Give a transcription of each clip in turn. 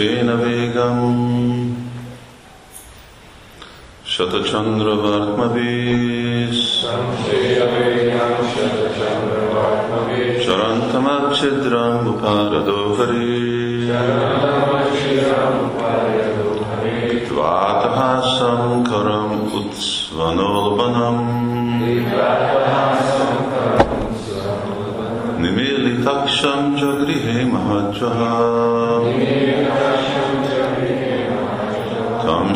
Tamsena Vegam Shatachandra Vartmavis Charantamachidram Uparadokari Dvatahasam Karam Utsvanolbanam Nimilitaksham Jagrihe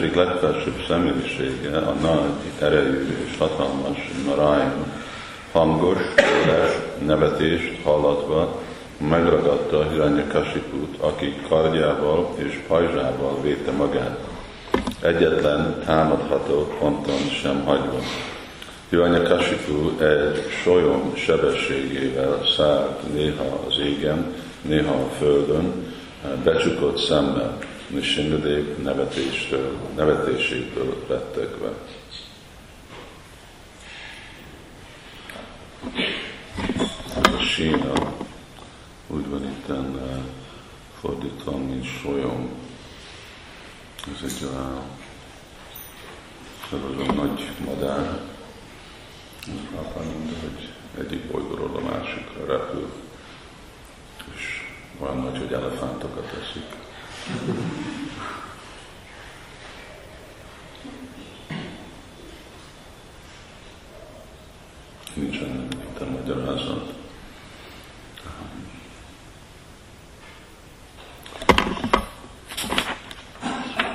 Istenség legfelsőbb személyisége, a nagy, erejű és hatalmas Narayan hangos, éles nevetést hallatva megragadta Hiranyakasiput, aki kardjával és pajzsával védte magát, egyetlen támadható ponton sem hagyva. Hiranyakasipu egy solyom sebességével szállt néha az égen, néha a földön, becsukott szemmel, Nishingadev nevetéstől, nevetéséből rettegve. A sína úgy van itt uh, fordítva, mint solyom. Ez egy uh, ez a nagy madár. Pápán mondta, hogy egyik bolygóról a másikra repül, és olyan nagy, hogy elefántokat eszik. Nincsen itt a magyarázat.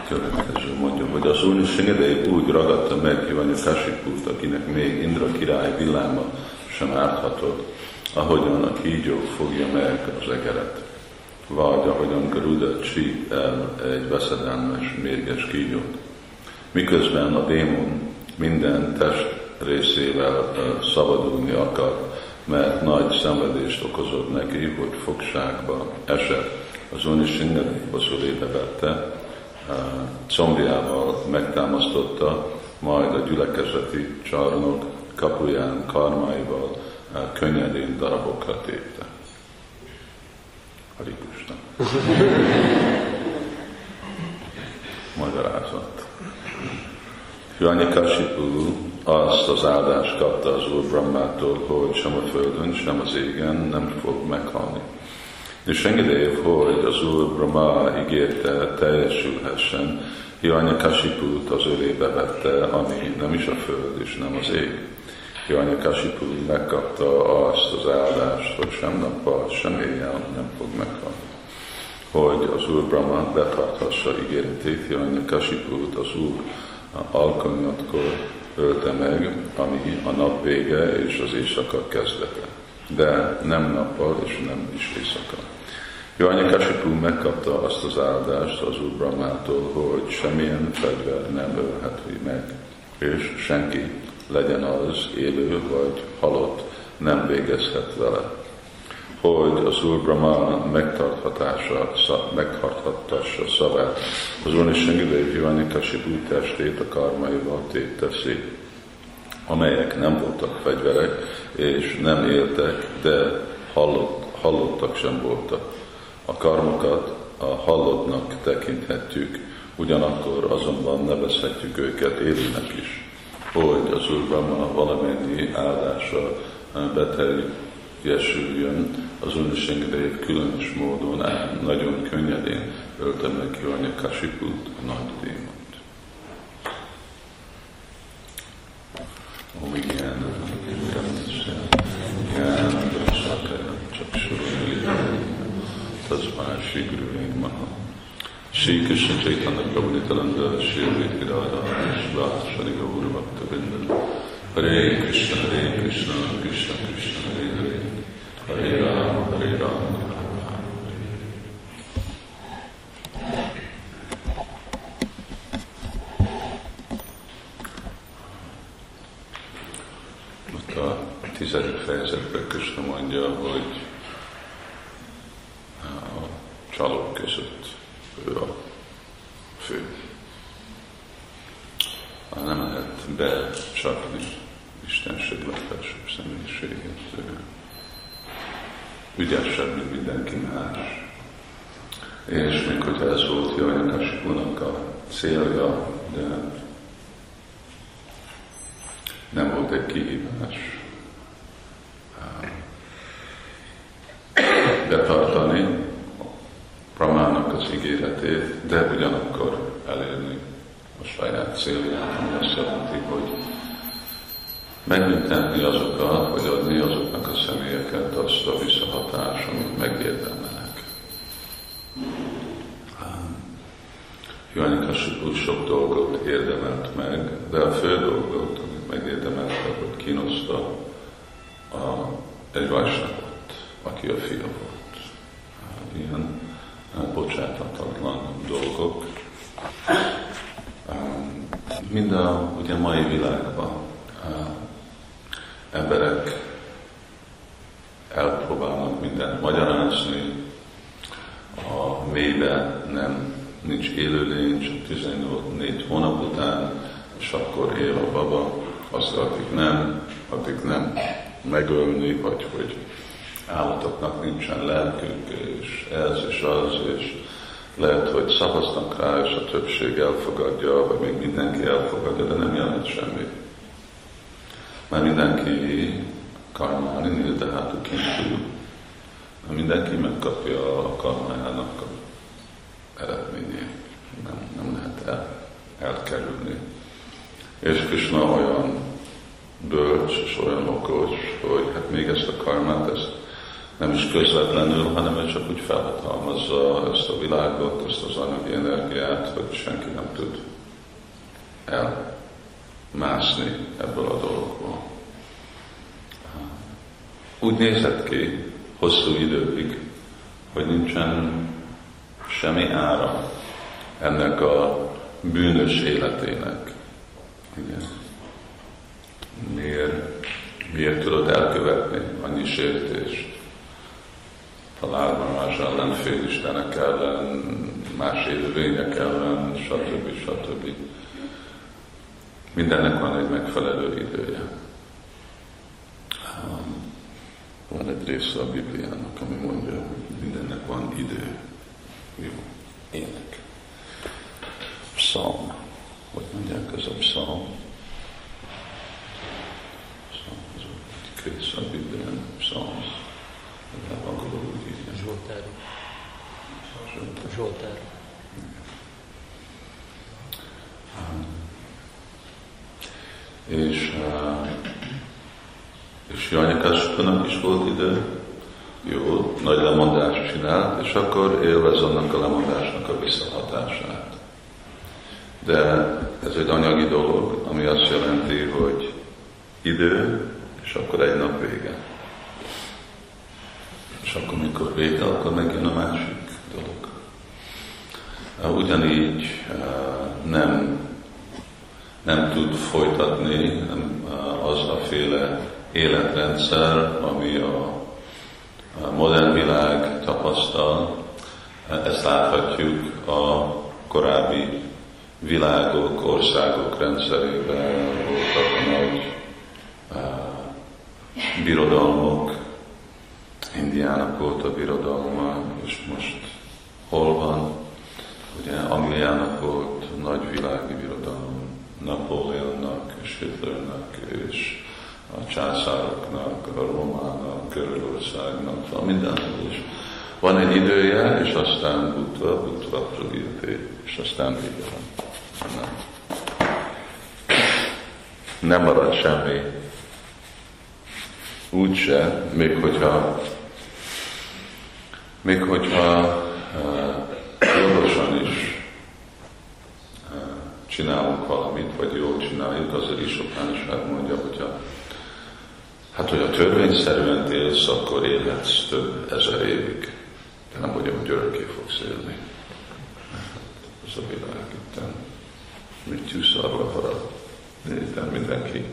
Következő mondja, hogy az Úr Singadév úgy ragadta meg Hivanya Kasipút, akinek még Indra király villáma sem árthatott, ahogyan a kígyó fogja meg az egeret vagy ahogyan Garuda csíp el egy veszedelmes, mérges kígyót. Miközben a démon minden test részével szabadulni akar, mert nagy szenvedést okozott neki, hogy fogságba esett. Az Uni Singadékba szorébe vette, combjával megtámasztotta, majd a gyülekezeti csarnok kapuján karmáival könnyedén darabokra tépte. Hari Krishna. Magyarázat. Hiranyakashipu azt az áldást kapta az Úr Brahmától, hogy sem a földön, sem az égen nem fog meghalni. És engedélyv, hogy az Úr Brahma ígérte teljesülhessen, Hiranyakashiput az ölébe vette, ami nem is a föld és nem az ég. Hiranyakashipu megkapta azt az áldást, hogy sem nappal, sem éjjel nem fog meghalni. Hogy az Úr Brahma betarthassa ígéretét, Hiranyakashiput az Úr alkalmatkor ölte meg, ami a nap vége és az éjszaka kezdete. De nem nappal és nem is éjszaka. Hiranyakashipu megkapta azt az áldást az Úr Brahmától, hogy semmilyen fegyver nem ölheti meg, és senki legyen az élő vagy halott, nem végezhet vele. Hogy az Úr Brahma megtarthatása, megtarthatása szavát, az Úr Nishingadev Hiranyakashipu testét a karmaival téteszi, amelyek nem voltak fegyverek, és nem éltek, de hallott, hallottak sem voltak. A karmokat a hallottnak tekinthetjük, ugyanakkor azonban nevezhetjük őket élőnek is hogy az Úr Brahma valamennyi áldása beteljesüljön, az Úr különös módon ám nagyon könnyedén ölte meg Hiranya Kasiput, a nagy démont. Om igen, Tasmá Shri Guru Maha Shri Krishna Chaitanya Prabhu Nityananda Shri Gadadhar Shri Shri Gauru Vrinda Hare Krishna Hare Krishna Krishna Krishna Hare Hare. Hare Ram Hare Ram tizedik fejezetben Krishna mondja, hogy a csalók között ő a fő. Nem lehet becsapni Istenség legfelsőbb személyiséget. Ő ügyesebb, más. És még hogyha ez volt Jajnakasikunak a célja, de nem volt egy kihívás. betartani Brahmának az ígéretét, de ugyanakkor elérni a saját célját, ami azt jelenti, hogy megbüntetni azokat, vagy adni azoknak a személyeket azt a visszahatás, amit megérdemelnek. Johanni Kasipu sok dolgot érdemelt meg, de a fő dolgot, amit megérdemelt, hogy kínoszta a, egy vajsnapot, aki a fia volt ilyen bocsátatatlan dolgok. Mind a ugye mai világban emberek elpróbálnak mindent magyarázni, a mélybe nem nincs élőlény, csak 14 hónap után, és akkor él a baba, azt addig nem, addig nem megölni, vagy hogy állatoknak nincsen lelkük, és ez és az, és lehet, hogy szavaznak rá, és a többség elfogadja, vagy még mindenki elfogadja, de nem jelent semmi. Mert mindenki karmáni nél, de hát kintül. Mindenki megkapja a karmájának a eredményét. Nem, nem lehet el, elkerülni. És Krishna olyan bölcs és olyan okos, hogy hát még ezt a karmát, ezt nem is közvetlenül, hanem csak úgy felhatalmazza ezt a világot, ezt az anyagi energiát, hogy senki nem tud elmászni ebből a dologból. Úgy nézett ki hosszú időig, hogy nincsen semmi ára ennek a bűnös életének. Igen. Miért, miért tudod elkövetni annyi sértést? a más ellen, félistenek ellen, más élőlények ellen, stb. stb. Mindennek van egy megfelelő idője. Van egy része a Bibliának, ami mondja, hogy mindennek van idő. Jó, ének. Psalm. Hogy mondják, ez a psalm? Psalm, ez a része a Bibliának, psalm. Angolul úgy hívják. Zsoltár. Zsoltár. És, és Janyakásnak is volt idő, jó, nagy lemondást csinált, és akkor élvez annak a lemondásnak a visszahatását. De ez egy anyagi dolog, ami azt jelenti, hogy idő, és akkor egy nap vége és akkor, mikor vége, akkor megjön a másik dolog. Ugyanígy nem, nem tud folytatni nem, az a féle életrendszer, ami a modern világ tapasztal. Ezt láthatjuk a korábbi világok, országok rendszerében voltak a nagy birodalmok, Indiának volt a birodalma, és most hol van? Ugye Angliának volt nagy világi birodalom, Napóleonnak és Hitlernek és a császároknak, a Romának, Görögországnak, szóval mindenhol is Van egy idője, és aztán butva, butva, pragirté, és aztán vége van. Nem. Nem marad semmi. Úgyse, még hogyha még hogyha uh, jogosan is uh, csinálunk valamit, vagy jól csináljuk, azért is Upanishad mondja, hogy a, hát, hogy a törvényszerűen élsz, akkor élhetsz több ezer évig. De nem mondja, hogy örökké fogsz élni. Ez a világ itt mint tűzszarva harag. Itt mindenki,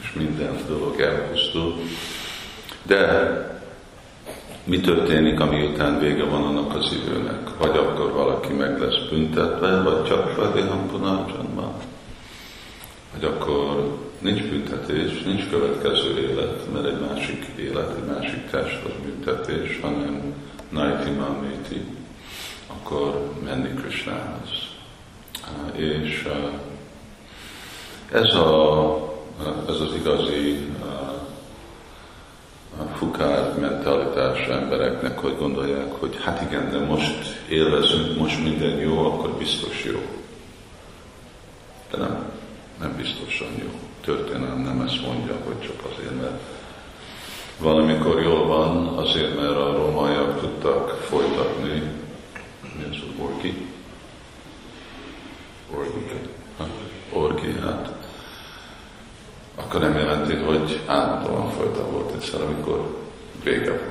és minden dolog elpusztul. De mi történik, ami után vége van annak az időnek? Vagy akkor valaki meg lesz büntetve, vagy csak Svadéham Punarjanma? Vagy akkor nincs büntetés, nincs következő élet, mert egy másik élet, egy másik test az büntetés, hanem Naiti Mamiti, akkor menni Krishnához. És ez, a, ez az igazi fukár embereknek, hogy gondolják, hogy hát igen, de most élvezünk, most minden jó, akkor biztos jó. De nem, nem biztosan jó. Történelem nem ezt mondja, hogy csak azért, mert valamikor jól van, azért, mert a rómaiak tudtak folytatni, mi az, orki? Orgi. Orgi, hát akkor nem jelenti, hogy állandóan folyta volt egyszer, amikor vége.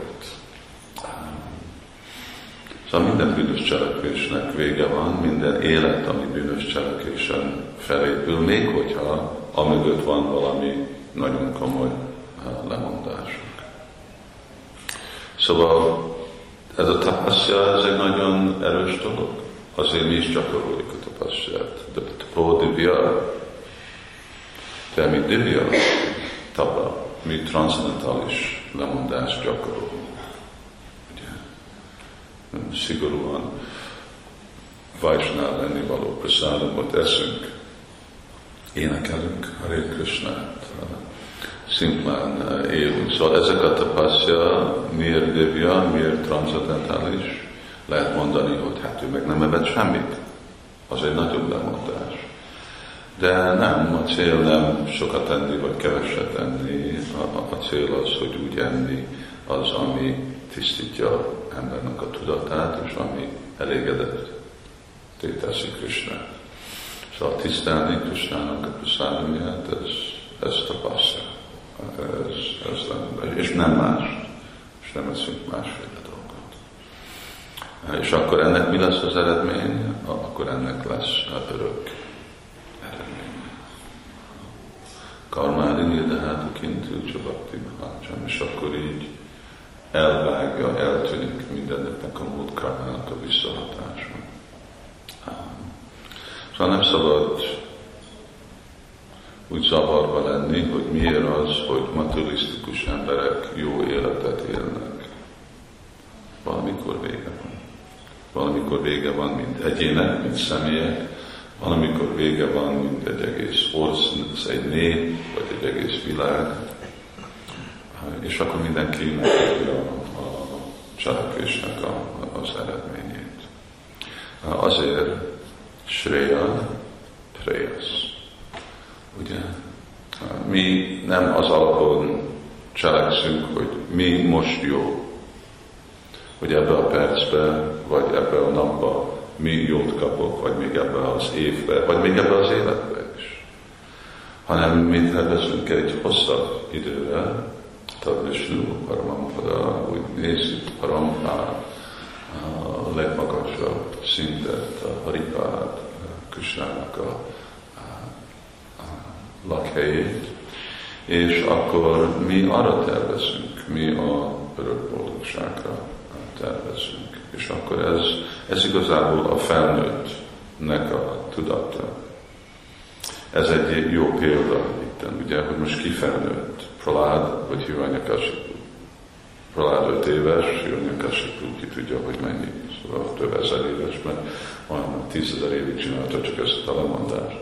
Szóval minden bűnös cselekvésnek vége van, minden élet, ami bűnös cselekvésen felépül, még hogyha amögött van valami nagyon komoly lemondásunk. Szóval ez a tapaszja, ez egy nagyon erős dolog. Azért mi is gyakoroljuk a tapaszját. De a tapodivya, de mi divya tapa, mi transzendentális lemondást gyakorolunk. Szigorúan Vajsnál lenni való prasádamot eszünk, énekelünk Hare Krishnát, szimplán eh, élünk. Szóval ezek a tapaszja miért divya, miért transzendentális, lehet mondani, hogy hát ő meg nem evett semmit. Az egy nagyobb lemondás. De nem, a cél nem sokat enni, vagy keveset enni, a, a cél az, hogy úgy enni az, ami tisztítja embernek a tudatát, és ami elégedett teszi Krisnát. Szóval tisztelni Krisnának a praszádumiát, ez, ez tapasztal. Ez, ez nem, és nem más. És nem eszünk másféle dolgot. És akkor ennek mi lesz az eredmény? Akkor ennek lesz örök karmári nildehátu kintű csabakti és akkor így elvágja, eltűnik mindennek a múlt karmának a visszahatása. Szóval nem szabad úgy zavarba lenni, hogy miért az, hogy materialisztikus emberek jó életet élnek. Valamikor vége van. Valamikor vége van, mint egyének, mint személyek, valamikor vége van, mint egy egész ország, egy nép, vagy egy egész világ, és akkor mindenki megkapja a, a cselekvésnek a, az eredményét. Azért Shreya Preyas. Ugye? Mi nem az alapon cselekszünk, hogy mi most jó, hogy ebbe a percbe, vagy ebbe a napba mi jót kapok, vagy még ebbe az évbe, vagy még ebbe az életbe is. Hanem mi tervezünk egy hosszabb időre, Tad Vishnu, Paramampada, úgy nézzük Parampát, a legmagasabb szintet, a Haripát, Kösának a, a lakhelyét, és akkor mi arra tervezünk, mi a örök boldogságra tervezünk. És akkor ez, ez igazából a felnőttnek a tudata. Ez egy jó példa itt, ugye, hogy most ki felnőtt, Pralád vagy Hiranyakasipu. Pralád 5 éves, Hiranyakasipu ki tudja, hogy mennyi, szóval több ezer éves, mert olyan tízezer évig csinálta csak ezt a lemondást.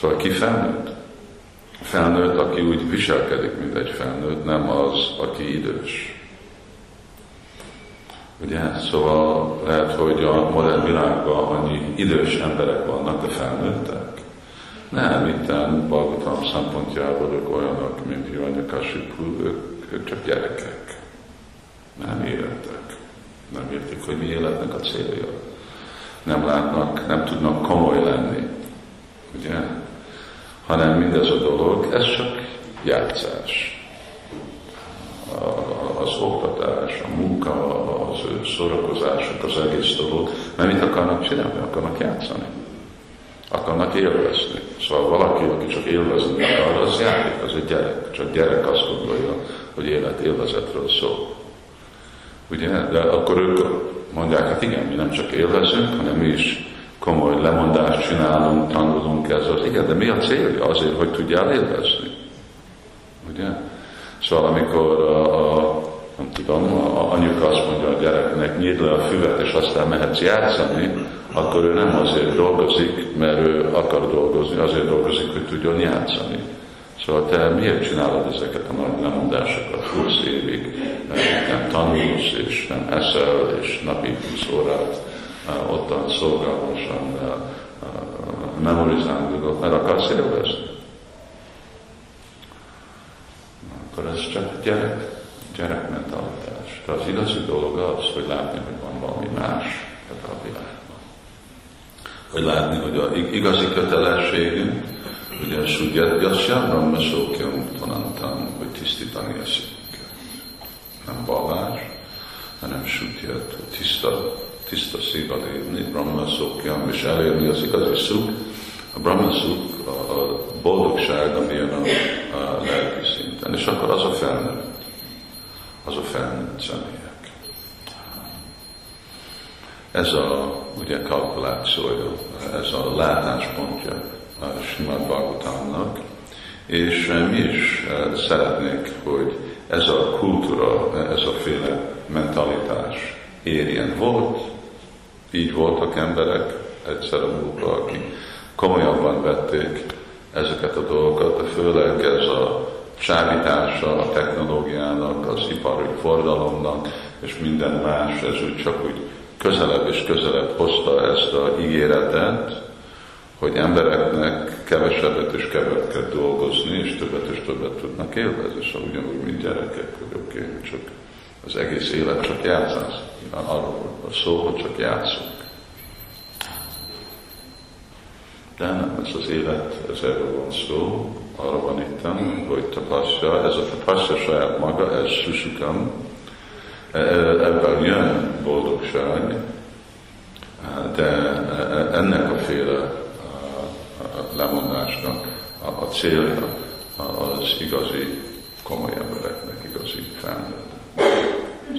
Szóval ki felnőtt? Felnőtt, aki úgy viselkedik, mint egy felnőtt, nem az, aki idős Ugye? Szóval lehet, hogy a modern világban annyi idős emberek vannak, de felnőttek. Nem, itten Balgotam szempontjából ők olyanok, mint Hiranyakasipu, ők, ők csak gyerekek. Nem életek. Nem értik, hogy mi életnek a célja. Nem látnak, nem tudnak komoly lenni. Ugye? Hanem mindez a dolog, ez csak játszás. Az oktatás, a munka, az ő szórakozások, az egész dolog, mert mit akarnak csinálni? Akarnak játszani. Akarnak élvezni. Szóval valaki, aki csak élvezni akar, az játék, az egy gyerek. Csak gyerek azt gondolja, hogy élet élvezetről szól. Ugye? De akkor ők mondják, hát igen, mi nem csak élvezünk, hanem mi is komoly lemondást csinálunk, tanulunk ezzel. Igen, de mi a célja? Azért, hogy tudjál élvezni. Ugye? Szóval amikor a nem tudom, a anyuka azt mondja a gyereknek, nyíld le a füvet, és aztán mehetsz játszani, akkor ő nem azért dolgozik, mert ő akar dolgozni, azért dolgozik, hogy tudjon játszani. Szóval te miért csinálod ezeket a nagy lemondásokat 20 évig, nem tanulsz, és nem eszel, és napi 20 órát ottan szolgálatosan memorizálni dolgot, mert akarsz élvezni. Akkor ez csak gyerek, gyerekmentalitás. De az igazi dolog az, hogy látni, hogy van valami más ebben a világban. Hogy látni, hogy a igazi kötelességünk, ugye Sudjatjasya Brahma Sokyam Tanantam, hogy tisztítani a szívünket. Nem vallás, hanem Sudjat, hogy tiszta, tiszta szívvel élni, Brahma Sokyam, és elérni az igazi szuk. A Brahma szuk, a, a boldogság, ami jön a, a lelki szinten, és akkor az a felnőtt, a felnőtt személyek. Ez a ugye kalkulációja, ez a látáspontja Simad Bhagavatamnak, és mi is eh, szeretnék, hogy ez a kultúra, ez a féle mentalitás érjen. Volt, így voltak emberek egyszer a múlva, akik komolyabban vették ezeket a dolgokat, de főleg ez a csábítása a technológiának, az ipari forradalomnak, és minden más, ez úgy csak úgy közelebb és közelebb hozta ezt a ígéretet, hogy embereknek kevesebbet és kevesebbet kell dolgozni, és többet és többet tudnak élvezni, szóval ugyanúgy, mint gyerekek, hogy oké, okay, csak az egész élet csak játszás. Arról a szó, hogy csak játszunk. De nem, ez az élet, ez erről van szó, arra van itt, hogy tapasztja, ez a tapasztja saját maga, ez susukam, e, e, ebben jön boldogság, de e, ennek a féle lemondásnak a, célja az igazi komoly embereknek, igazi felnőtt.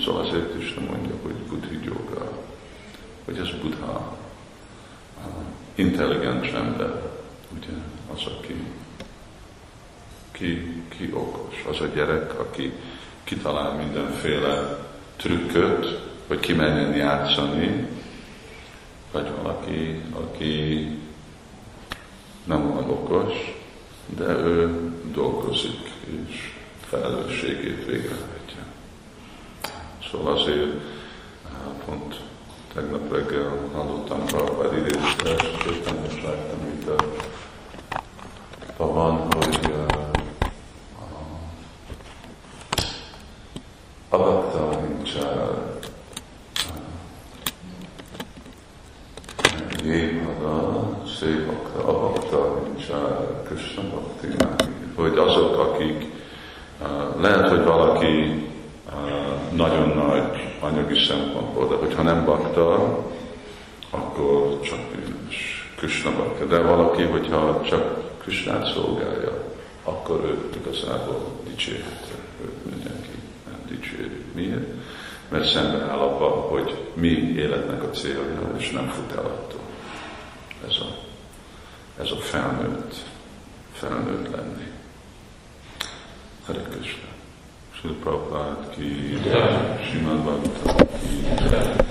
Szóval azért is nem mondja, hogy buddhi yoga, hogy ez buddha, intelligens ember, ugye, az, aki ki, ki okos, az a gyerek, aki kitalál mindenféle trükköt, hogy kimenjen játszani, vagy valaki, aki nem olyan okos, de ő dolgozik, és felelősségét végrehajtja. Szóval azért pont tegnap reggel hallottam Prabhupád idézést, és láttam, mint a, van, hogy a nincs Jéhada, Szévakta, Abakta, Nincsár, Krishna Bhakti, hogy azok, akik lehet, hogy valaki nagyon nagy anyagi szempontból, de hogyha nem bakta, akkor csak Krishna Bhakti. De valaki, hogyha csak Krishnát szolgálja, akkor ő igazából dicsérheti. Őt mindenki dicséri. Miért? Mert szemben áll abba, hogy mi életnek a célja, és nem fut el attól ez a, ez a felnőtt, felnőtt lenni. Hare Krishna. Sri Prabhupada ki, Simad Bhagavatam ki,